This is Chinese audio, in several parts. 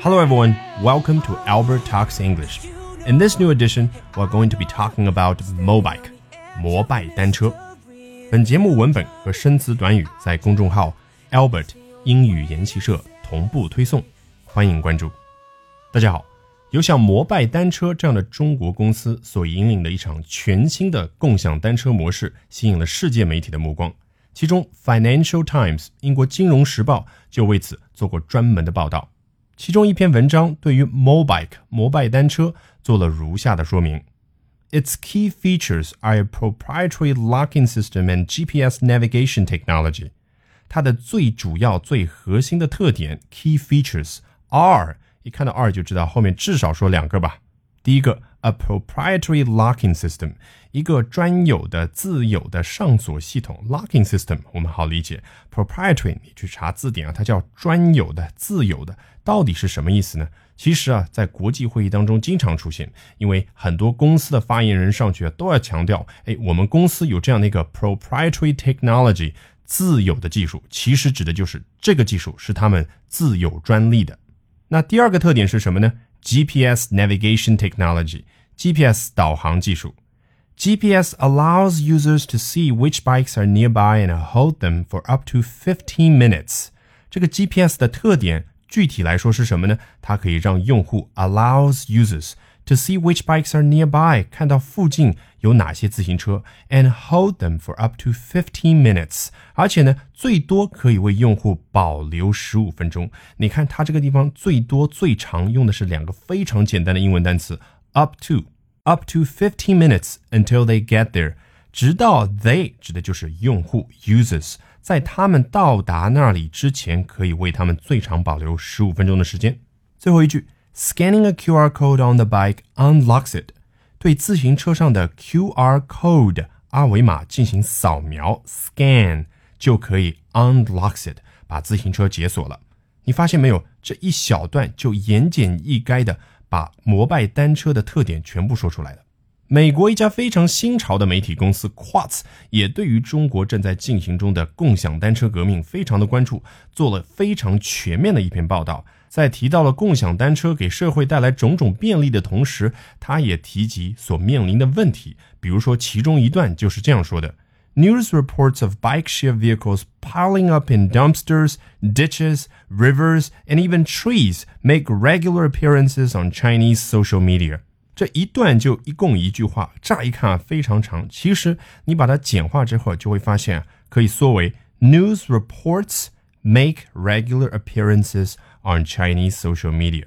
Hello, everyone. Welcome to Albert Talks English. In this new edition, we're going to be talking about Mobike 摩拜单车。本节目文本和生词短语在公众号 Albert 英语研习社同步推送，欢迎关注。大家好，有像摩拜单车这样的中国公司所引领的一场全新的共享单车模式，吸引了世界媒体的目光。其中，《Financial Times》英国金融时报就为此做过专门的报道。其中一篇文章对于 Mobike 摩拜单车做了如下的说明：Its key features are a proprietary locking system and GPS navigation technology。它的最主要、最核心的特点 key features are，一看到 are 就知道后面至少说两个吧。第一个，a proprietary locking system，一个专有的、自有的上锁系统。locking system 我们好理解，proprietary 你去查字典啊，它叫专有的、自有的，到底是什么意思呢？其实啊，在国际会议当中经常出现，因为很多公司的发言人上去啊都要强调，哎，我们公司有这样的一个 proprietary technology，自有的技术，其实指的就是这个技术是他们自有专利的。那第二个特点是什么呢？GPS navigation technology, GPS 导航技术。GPS allows users to see which bikes are nearby and hold them for up to 15 minutes. 这个 GPS 的特点具体来说是什么呢？它可以让用户 allows users to see which bikes are nearby，看到附近有哪些自行车，and hold them for up to fifteen minutes。而且呢，最多可以为用户保留十五分钟。你看它这个地方最多最长用的是两个非常简单的英文单词 up to up to fifteen minutes until they get there。直到 they 指的就是用户 users，在他们到达那里之前，可以为他们最长保留十五分钟的时间。最后一句。Scanning a QR code on the bike unlocks it。对自行车上的 QR code 二维码进行扫描 （scan） 就可以 unlocks it，把自行车解锁了。你发现没有？这一小段就言简意赅的把摩拜单车的特点全部说出来了。美国一家非常新潮的媒体公司 Quartz 也对于中国正在进行中的共享单车革命非常的关注，做了非常全面的一篇报道。在提到了共享单车给社会带来种种便利的同时，他也提及所面临的问题。比如说，其中一段就是这样说的 ：News reports of bike share vehicles piling up in dumpsters, ditches, rivers, and even trees make regular appearances on Chinese social media。这一段就一共一句话，乍一看啊非常长，其实你把它简化之后，就会发现可以缩为：News reports make regular appearances。on Chinese social media.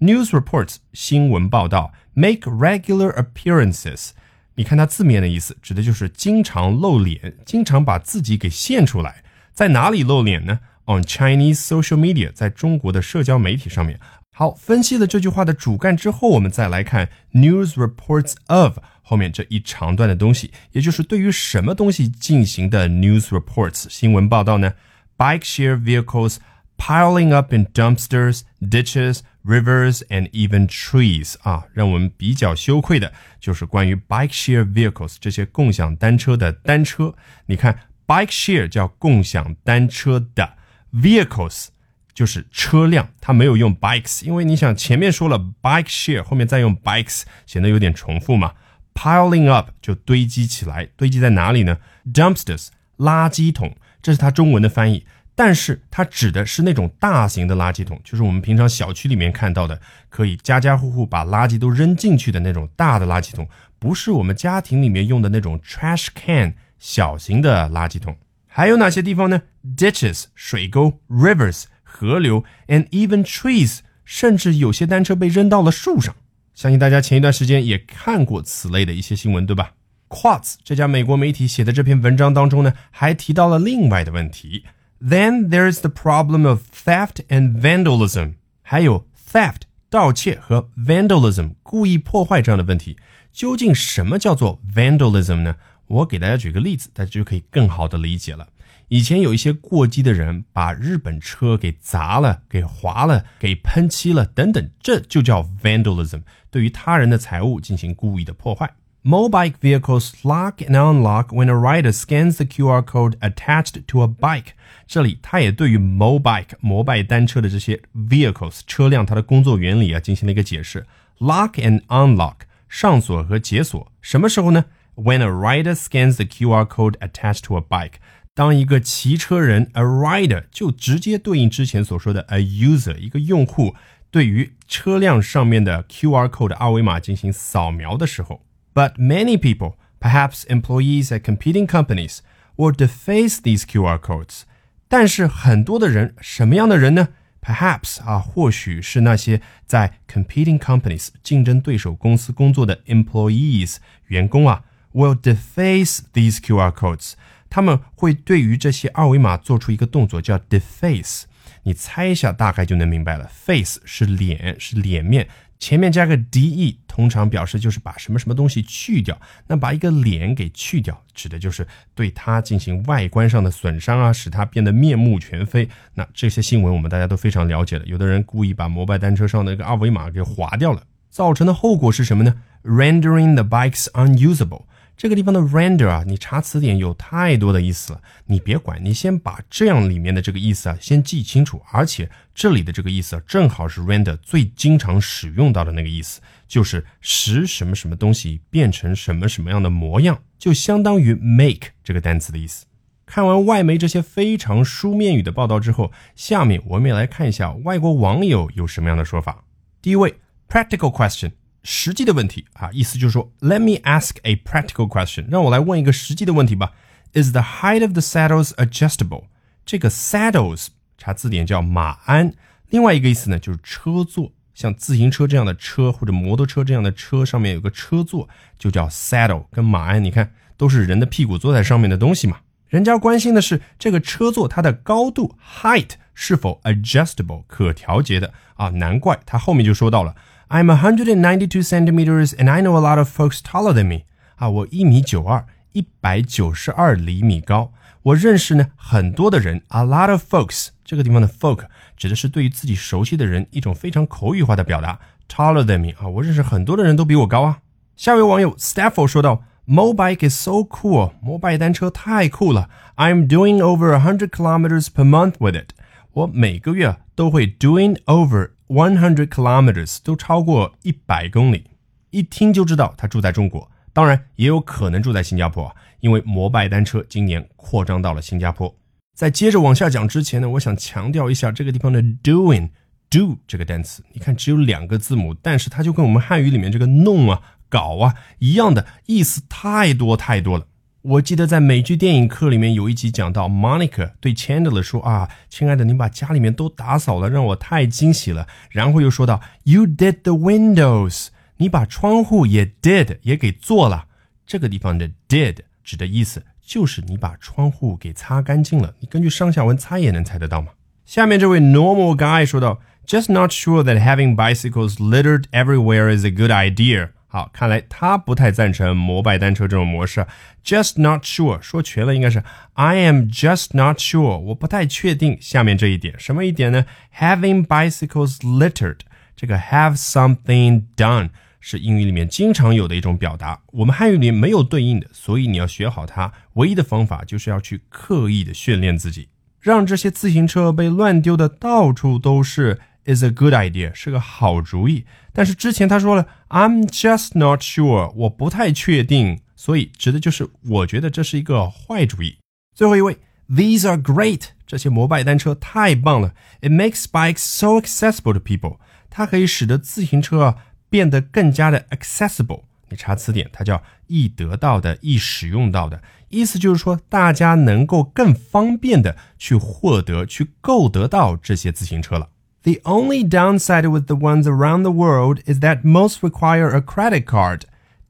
News reports 新闻报道 make regular appearances。 你看它字面的意思，指的就是经常露脸，经常把自己给现出来。在哪里露脸呢？On Chinese social media，在中国的社交媒体上面。好，分析了这句话的主干之后，我们再来看 news reports of 后面这一长段的东西，也就是对于什么东西进行的 news reports 新闻报道呢？Bike share vehicles piling up in dumpsters, ditches, rivers, and even trees 啊，让我们比较羞愧的就是关于 bike share vehicles 这些共享单车的单车。你看，bike share 叫共享单车的 vehicles 就是车辆，它没有用 bikes，因为你想前面说了 bike share，后面再用 bikes 显得有点重复嘛。Piling up 就堆积起来，堆积在哪里呢？Dumpsters 垃圾桶，这是它中文的翻译。但是它指的是那种大型的垃圾桶，就是我们平常小区里面看到的，可以家家户户把垃圾都扔进去的那种大的垃圾桶，不是我们家庭里面用的那种 trash can 小型的垃圾桶。还有哪些地方呢？Ditches 水沟，rivers 河流，and even trees 甚至有些单车被扔到了树上。相信大家前一段时间也看过此类的一些新闻，对吧？Quartz 这家美国媒体写的这篇文章当中呢，还提到了另外的问题。Then there's the problem of theft and vandalism，还有 theft 盗窃和 vandalism 故意破坏这样的问题。究竟什么叫做 vandalism 呢？我给大家举个例子，大家就可以更好的理解了。以前有一些过激的人把日本车给砸了、给划了、给喷漆了等等，这就叫 vandalism，对于他人的财物进行故意的破坏。Mobike vehicles lock and unlock when a rider scans the QR code attached to a bike。这里它也对于 mobike 摩拜单车的这些 vehicles 车辆它的工作原理啊进行了一个解释。Lock and unlock 上锁和解锁，什么时候呢？When a rider scans the QR code attached to a bike，当一个骑车人 a rider 就直接对应之前所说的 a user 一个用户对于车辆上面的 QR code 二维码进行扫描的时候。 But many people, perhaps employees at competing companies, will deface these QR codes. 但是很多的人，什么样的人呢？Perhaps 啊，或许是那些在 competing companies 竞争对手公司工作的 employees 员工啊，will deface these QR codes。他们会对于这些二维码做出一个动作，叫 deface。你猜一下，大概就能明白了。Face 是脸，是脸面。前面加个 de， 通常表示就是把什么什么东西去掉。那把一个脸给去掉，指的就是对它进行外观上的损伤啊，使它变得面目全非。那这些新闻我们大家都非常了解的。有的人故意把摩拜单车上的一个二维码给划掉了，造成的后果是什么呢？Rendering the bikes unusable。这个地方的 render 啊，你查词典有太多的意思了，你别管，你先把这样里面的这个意思啊先记清楚。而且这里的这个意思啊，正好是 render 最经常使用到的那个意思，就是使什么什么东西变成什么什么样的模样，就相当于 make 这个单词的意思。看完外媒这些非常书面语的报道之后，下面我们也来看一下外国网友有什么样的说法。第一位，practical question。实际的问题啊，意思就是说，Let me ask a practical question，让我来问一个实际的问题吧。Is the height of the saddles adjustable？这个 saddles 查字典叫马鞍，另外一个意思呢就是车座，像自行车这样的车或者摩托车这样的车上面有个车座，就叫 saddle。跟马鞍，你看都是人的屁股坐在上面的东西嘛。人家关心的是这个车座它的高度 height 是否 adjustable 可调节的啊？难怪他后面就说到了。I'm 192 centimeters and I know a lot of folks taller than me. 啊，我一米九二，一百九十二厘米高。我认识呢很多的人，a lot of folks。这个地方的 folk 指的是对于自己熟悉的人一种非常口语化的表达。taller than me 啊，我认识很多的人都比我高啊。下位网友 Stafford 说道：“Mobike is so cool，摩拜单车太酷了。I'm doing over a hundred kilometers per month with it。我每个月都会 doing over。” One hundred kilometers 都超过一百公里，一听就知道他住在中国，当然也有可能住在新加坡，因为摩拜单车今年扩张到了新加坡。在接着往下讲之前呢，我想强调一下这个地方的 doing do 这个单词，你看只有两个字母，但是它就跟我们汉语里面这个弄啊、搞啊一样的意思太多太多了。我记得在美剧电影课里面有一集讲到，Monica 对 Chandler 说：“啊，亲爱的，你把家里面都打扫了，让我太惊喜了。”然后又说到，“You did the windows，你把窗户也 did 也给做了。”这个地方的 did 指的意思就是你把窗户给擦干净了。你根据上下文猜也能猜得到吗？下面这位 Normal Guy 说道：“Just not sure that having bicycles littered everywhere is a good idea。”好，看来他不太赞成摩拜单车这种模式。Just not sure，说全了应该是 I am just not sure，我不太确定下面这一点，什么一点呢？Having bicycles littered，这个 have something done 是英语里面经常有的一种表达，我们汉语里没有对应的，所以你要学好它。唯一的方法就是要去刻意的训练自己，让这些自行车被乱丢的到处都是。Is a good idea，是个好主意。但是之前他说了，I'm just not sure，我不太确定，所以指的就是我觉得这是一个坏主意。最后一位，These are great，这些摩拜单车太棒了。It makes bikes so accessible to people，它可以使得自行车啊变得更加的 accessible。你查词典，它叫易得到的、易使用到的，意思就是说大家能够更方便的去获得、去购得到这些自行车了。The only downside with the ones around the world is that most require a credit card.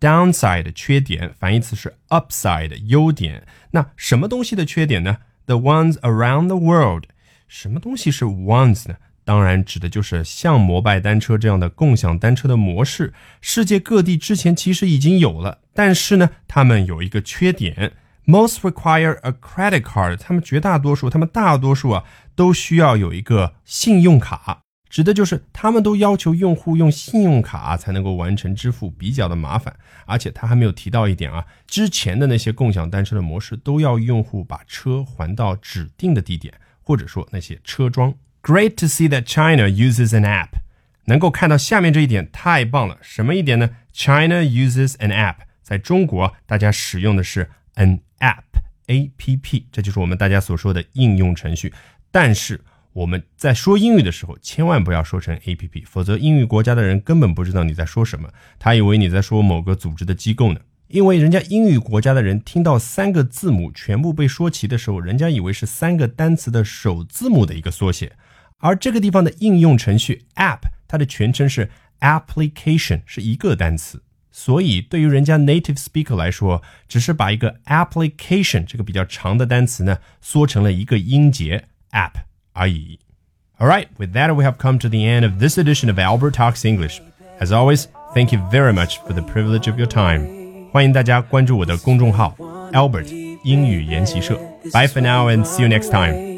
Downside 缺点，反义词是 upside 优点。那什么东西的缺点呢？The ones around the world，什么东西是 ones 呢？当然指的就是像摩拜单车这样的共享单车的模式。世界各地之前其实已经有了，但是呢，它们有一个缺点。Most require a credit card，他们绝大多数，他们大多数啊，都需要有一个信用卡。指的就是他们都要求用户用信用卡才能够完成支付，比较的麻烦。而且他还没有提到一点啊，之前的那些共享单车的模式都要用户把车还到指定的地点，或者说那些车桩。Great to see that China uses an app。能够看到下面这一点太棒了。什么一点呢？China uses an app。在中国，大家使用的是 an app，A P P，这就是我们大家所说的应用程序。但是我们在说英语的时候，千万不要说成 A P P，否则英语国家的人根本不知道你在说什么，他以为你在说某个组织的机构呢。因为人家英语国家的人听到三个字母全部被说齐的时候，人家以为是三个单词的首字母的一个缩写。而这个地方的应用程序 app，它的全称是 application，是一个单词。所以对于人家 native speaker 来说，只是把一个 application 这个比较长的单词呢，缩成了一个音节 app。而已。All right, with that, we have come to the end of this edition of Albert Talks English. As always, thank you very much for the privilege of your time. 欢迎大家关注我的公众号 Albert 英语研习社。Bye for now and see you next time.